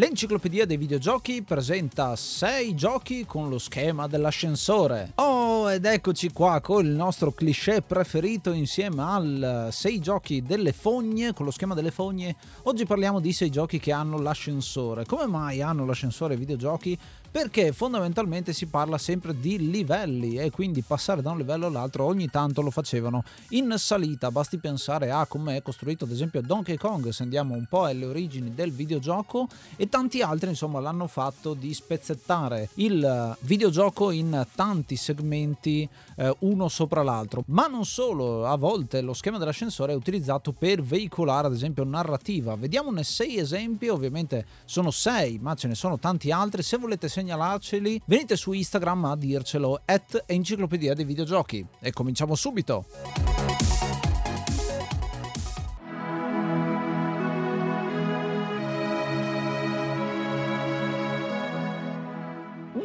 L'enciclopedia dei videogiochi presenta 6 giochi con lo schema dell'ascensore. Oh, ed eccoci qua con il nostro cliché preferito insieme al 6 giochi delle fogne, con lo schema delle fogne. Oggi parliamo di 6 giochi che hanno l'ascensore. Come mai hanno l'ascensore ai videogiochi? perché fondamentalmente si parla sempre di livelli e quindi passare da un livello all'altro ogni tanto lo facevano in salita, basti pensare a come è costruito ad esempio Donkey Kong se andiamo un po' alle origini del videogioco e tanti altri insomma l'hanno fatto di spezzettare il videogioco in tanti segmenti eh, uno sopra l'altro, ma non solo, a volte lo schema dell'ascensore è utilizzato per veicolare ad esempio narrativa, vediamone sei esempi, ovviamente sono sei ma ce ne sono tanti altri, se volete segnalarceli, venite su Instagram a dircelo, at enciclopedia dei videogiochi. E cominciamo subito!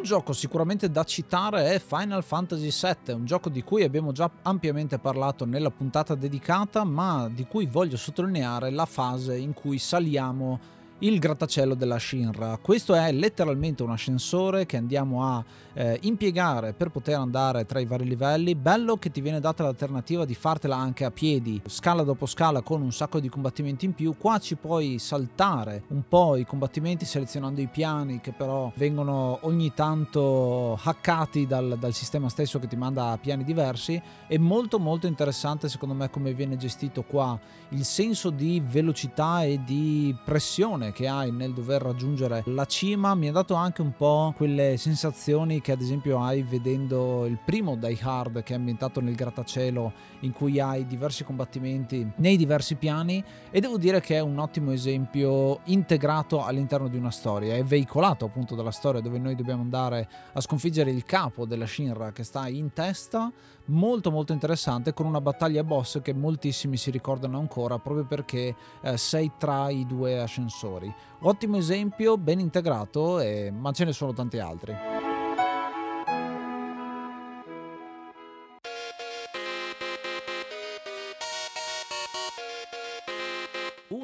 Gioco sicuramente da citare è Final Fantasy VII, un gioco di cui abbiamo già ampiamente parlato nella puntata dedicata, ma di cui voglio sottolineare la fase in cui saliamo il grattacielo della Shinra. Questo è letteralmente un ascensore che andiamo a eh, impiegare per poter andare tra i vari livelli. Bello che ti viene data l'alternativa di fartela anche a piedi, scala dopo scala con un sacco di combattimenti in più. Qua ci puoi saltare un po' i combattimenti selezionando i piani che però vengono ogni tanto hackati dal, dal sistema stesso che ti manda a piani diversi. È molto molto interessante secondo me come viene gestito qua il senso di velocità e di pressione pressione che hai nel dover raggiungere la cima mi ha dato anche un po' quelle sensazioni che ad esempio hai vedendo il primo Die Hard che è ambientato nel grattacielo in cui hai diversi combattimenti nei diversi piani e devo dire che è un ottimo esempio integrato all'interno di una storia, è veicolato appunto dalla storia dove noi dobbiamo andare a sconfiggere il capo della Shinra che sta in testa, molto molto interessante con una battaglia boss che moltissimi si ricordano ancora proprio perché eh, sei tra i due ascensori Ottimo esempio, ben integrato, e... ma ce ne sono tanti altri.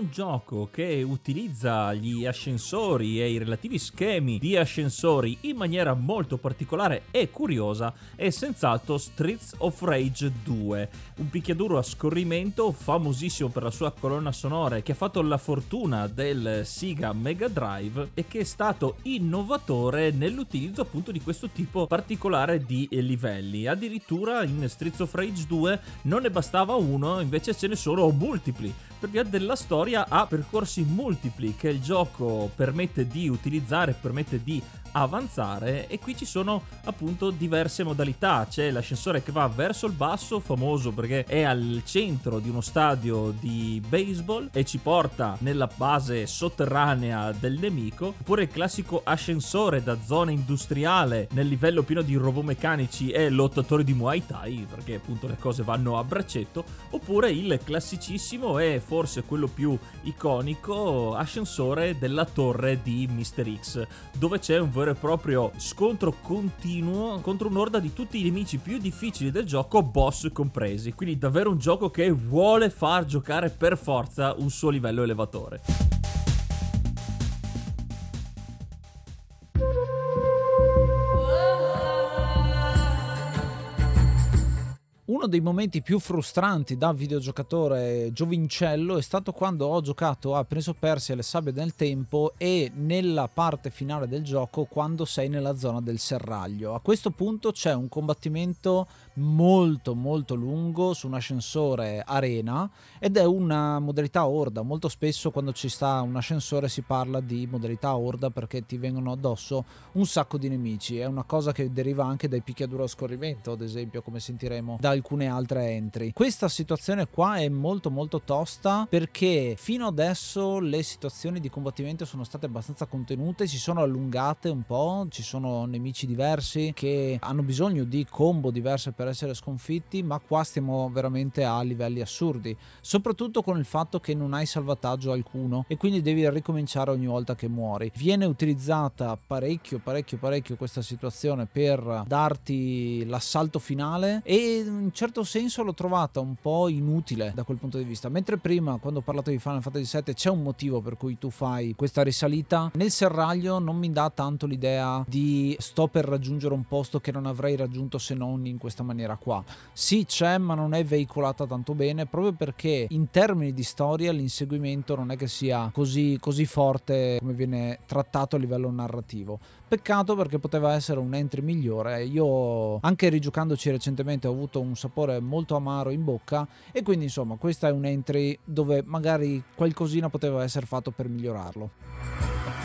Un gioco che utilizza gli ascensori e i relativi schemi di ascensori in maniera molto particolare e curiosa è senz'altro Streets of Rage 2, un picchiaduro a scorrimento famosissimo per la sua colonna sonora che ha fatto la fortuna del Sega Mega Drive e che è stato innovatore nell'utilizzo appunto di questo tipo particolare di livelli. Addirittura in Streets of Rage 2 non ne bastava uno, invece ce ne sono multipli per via della storia ha percorsi multipli che il gioco permette di utilizzare, permette di avanzare e qui ci sono appunto diverse modalità c'è l'ascensore che va verso il basso famoso perché è al centro di uno stadio di baseball e ci porta nella base sotterranea del nemico oppure il classico ascensore da zona industriale nel livello pieno di robot meccanici e lottatore di Muay Thai perché appunto le cose vanno a braccetto oppure il classicissimo e forse quello più iconico ascensore della torre di Mr. X dove c'è un e proprio scontro continuo contro un'orda di tutti i nemici più difficili del gioco, boss compresi. Quindi davvero un gioco che vuole far giocare per forza un suo livello elevatore. Uno dei momenti più frustranti da videogiocatore giovincello è stato quando ho giocato a Prince of Persia le sabbie del tempo e nella parte finale del gioco quando sei nella zona del serraglio. A questo punto c'è un combattimento molto molto lungo su un ascensore arena ed è una modalità orda. Molto spesso quando ci sta un ascensore si parla di modalità orda perché ti vengono addosso un sacco di nemici. È una cosa che deriva anche dai picchiaduro a scorrimento, ad esempio, come sentiremo da alcune altre entry. Questa situazione qua è molto molto tosta perché fino adesso le situazioni di combattimento sono state abbastanza contenute, si sono allungate un po', ci sono nemici diversi che hanno bisogno di combo diverse per essere sconfitti, ma qua stiamo veramente a livelli assurdi, soprattutto con il fatto che non hai salvataggio alcuno e quindi devi ricominciare ogni volta che muori. Viene utilizzata parecchio, parecchio, parecchio questa situazione per darti l'assalto finale e in un certo senso l'ho trovata un po' inutile da quel punto di vista. Mentre prima, quando ho parlato di Final Fantasy VII, c'è un motivo per cui tu fai questa risalita, nel serraglio non mi dà tanto l'idea di sto per raggiungere un posto che non avrei raggiunto se non in questa maniera qua. Sì, c'è, ma non è veicolata tanto bene proprio perché in termini di storia l'inseguimento non è che sia così, così forte come viene trattato a livello narrativo. Peccato perché poteva essere un entry migliore. Io anche rigiocandoci recentemente ho avuto un sapore molto amaro in bocca e quindi insomma questa è un entry dove magari qualcosina poteva essere fatto per migliorarlo.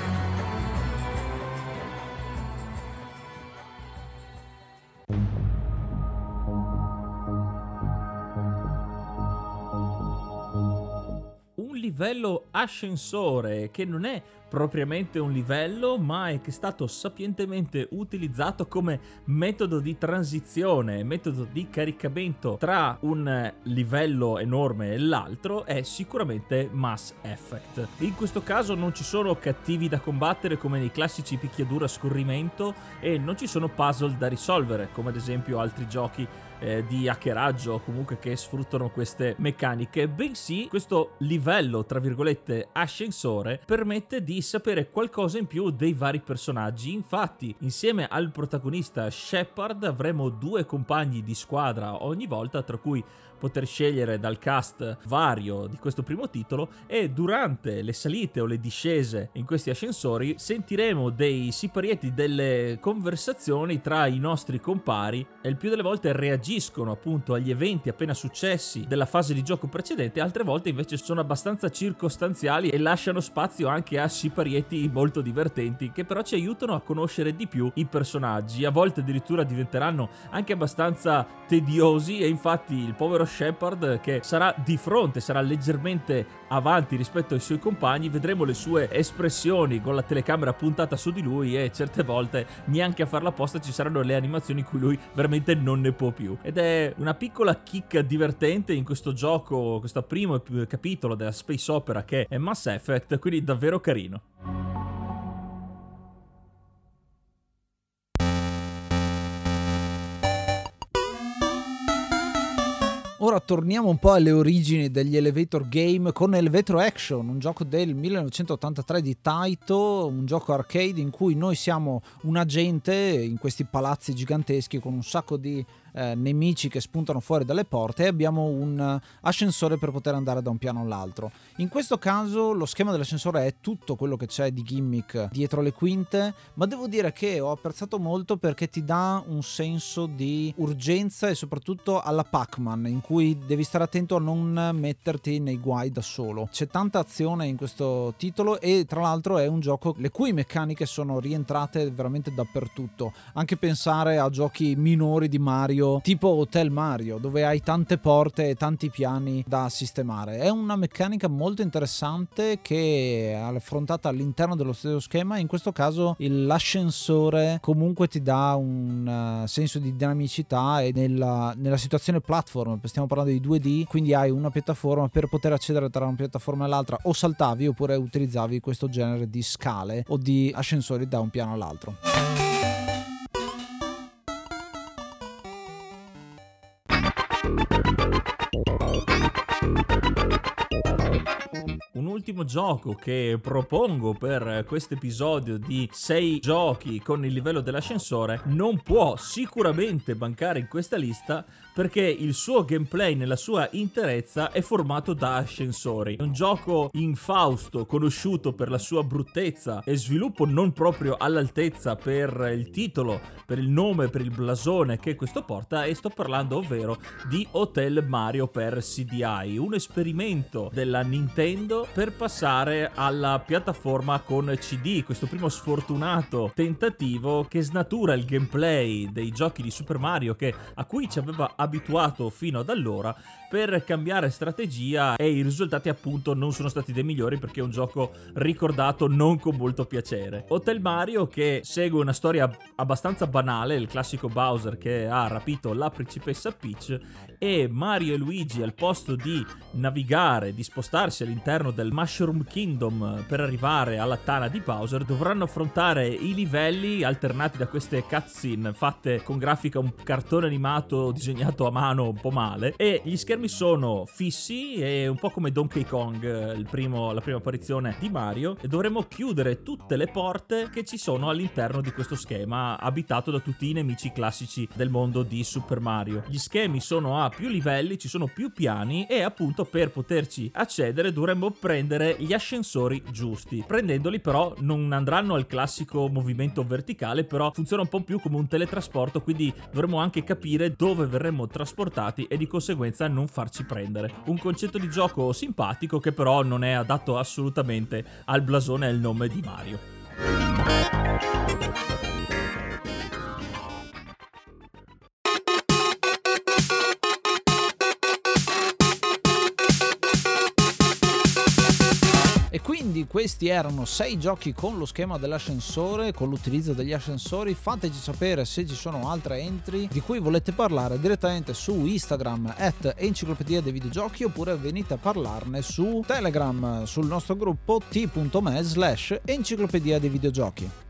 Livello ascensore che non è propriamente un livello, ma è che è stato sapientemente utilizzato come metodo di transizione, metodo di caricamento tra un livello enorme e l'altro, è sicuramente Mass Effect. In questo caso non ci sono cattivi da combattere come nei classici picchiaduro a scorrimento e non ci sono puzzle da risolvere come ad esempio altri giochi eh, di hackeraggio o comunque che sfruttano queste meccaniche, bensì questo livello, tra virgolette, ascensore permette di sapere qualcosa in più dei vari personaggi. Infatti, insieme al protagonista Shepard avremo due compagni di squadra ogni volta, tra cui poter scegliere dal cast vario di questo primo titolo e durante le salite o le discese in questi ascensori sentiremo dei siparietti, delle conversazioni tra i nostri compari e il più delle volte reagiscono appunto agli eventi appena successi della fase di gioco precedente, altre volte invece sono abbastanza circostanziali e lasciano spazio anche a siparietti molto divertenti che però ci aiutano a conoscere di più i personaggi, a volte addirittura diventeranno anche abbastanza tediosi e infatti il povero Shepard che sarà di fronte, sarà leggermente avanti rispetto ai suoi compagni, vedremo le sue espressioni con la telecamera puntata su di lui e certe volte neanche a farla apposta ci saranno le animazioni in cui lui veramente non ne può più. Ed è una piccola chicca divertente in questo gioco, questo primo capitolo della Space Opera che è Mass Effect, quindi davvero carino. Ora torniamo un po' alle origini degli Elevator Game con Elevator Action, un gioco del 1983 di Taito, un gioco arcade in cui noi siamo un agente in questi palazzi giganteschi con un sacco di eh, nemici che spuntano fuori dalle porte e abbiamo un ascensore per poter andare da un piano all'altro. In questo caso lo schema dell'ascensore è tutto quello che c'è di gimmick dietro le quinte, ma devo dire che ho apprezzato molto perché ti dà un senso di urgenza e soprattutto alla Pac-Man in cui devi stare attento a non metterti nei guai da solo. C'è tanta azione in questo titolo e tra l'altro è un gioco le cui meccaniche sono rientrate veramente dappertutto. Anche pensare a giochi minori di Mario Mario, tipo Hotel Mario, dove hai tante porte e tanti piani da sistemare. È una meccanica molto interessante che è affrontata all'interno dello stesso schema. In questo caso l'ascensore comunque ti dà un uh, senso di dinamicità e nella, nella situazione platform, stiamo parlando di 2D, quindi hai una piattaforma per poter accedere tra una piattaforma e l'altra o saltavi oppure utilizzavi questo genere di scale o di ascensori da un piano all'altro. Un ultimo gioco che propongo per questo episodio di 6 giochi con il livello dell'ascensore non può sicuramente mancare in questa lista perché il suo gameplay nella sua interezza è formato da ascensori. È un gioco infausto, conosciuto per la sua bruttezza e sviluppo non proprio all'altezza per il titolo, per il nome, per il blasone che questo porta e sto parlando ovvero di Hotel Mario per CDI, un esperimento della Nintendo per passare alla piattaforma con CD, questo primo sfortunato tentativo che snatura il gameplay dei giochi di Super Mario che a cui ci aveva abituato abituato fino ad allora per cambiare strategia e i risultati appunto non sono stati dei migliori perché è un gioco ricordato non con molto piacere. Hotel Mario che segue una storia abbastanza banale, il classico Bowser che ha rapito la principessa Peach e Mario e Luigi al posto di navigare, di spostarsi all'interno del Mushroom Kingdom per arrivare alla tana di Bowser dovranno affrontare i livelli alternati da queste cutscene fatte con grafica un cartone animato disegnato a mano un po' male e gli schermi sono fissi e un po' come Donkey Kong, primo, la prima apparizione di Mario, e dovremo chiudere tutte le porte che ci sono all'interno di questo schema, abitato da tutti i nemici classici del mondo di Super Mario. Gli schemi sono a più livelli, ci sono più piani e appunto per poterci accedere dovremmo prendere gli ascensori giusti. Prendendoli però non andranno al classico movimento verticale, però funziona un po' più come un teletrasporto, quindi dovremo anche capire dove verremo trasportati e di conseguenza non farci prendere. Un concetto di gioco simpatico che però non è adatto assolutamente al blasone e al nome di Mario. Questi erano 6 giochi con lo schema dell'ascensore, con l'utilizzo degli ascensori. Fateci sapere se ci sono altre entry di cui volete parlare direttamente su Instagram at enciclopedia dei videogiochi oppure venite a parlarne su Telegram sul nostro gruppo t.me slash enciclopedia dei videogiochi.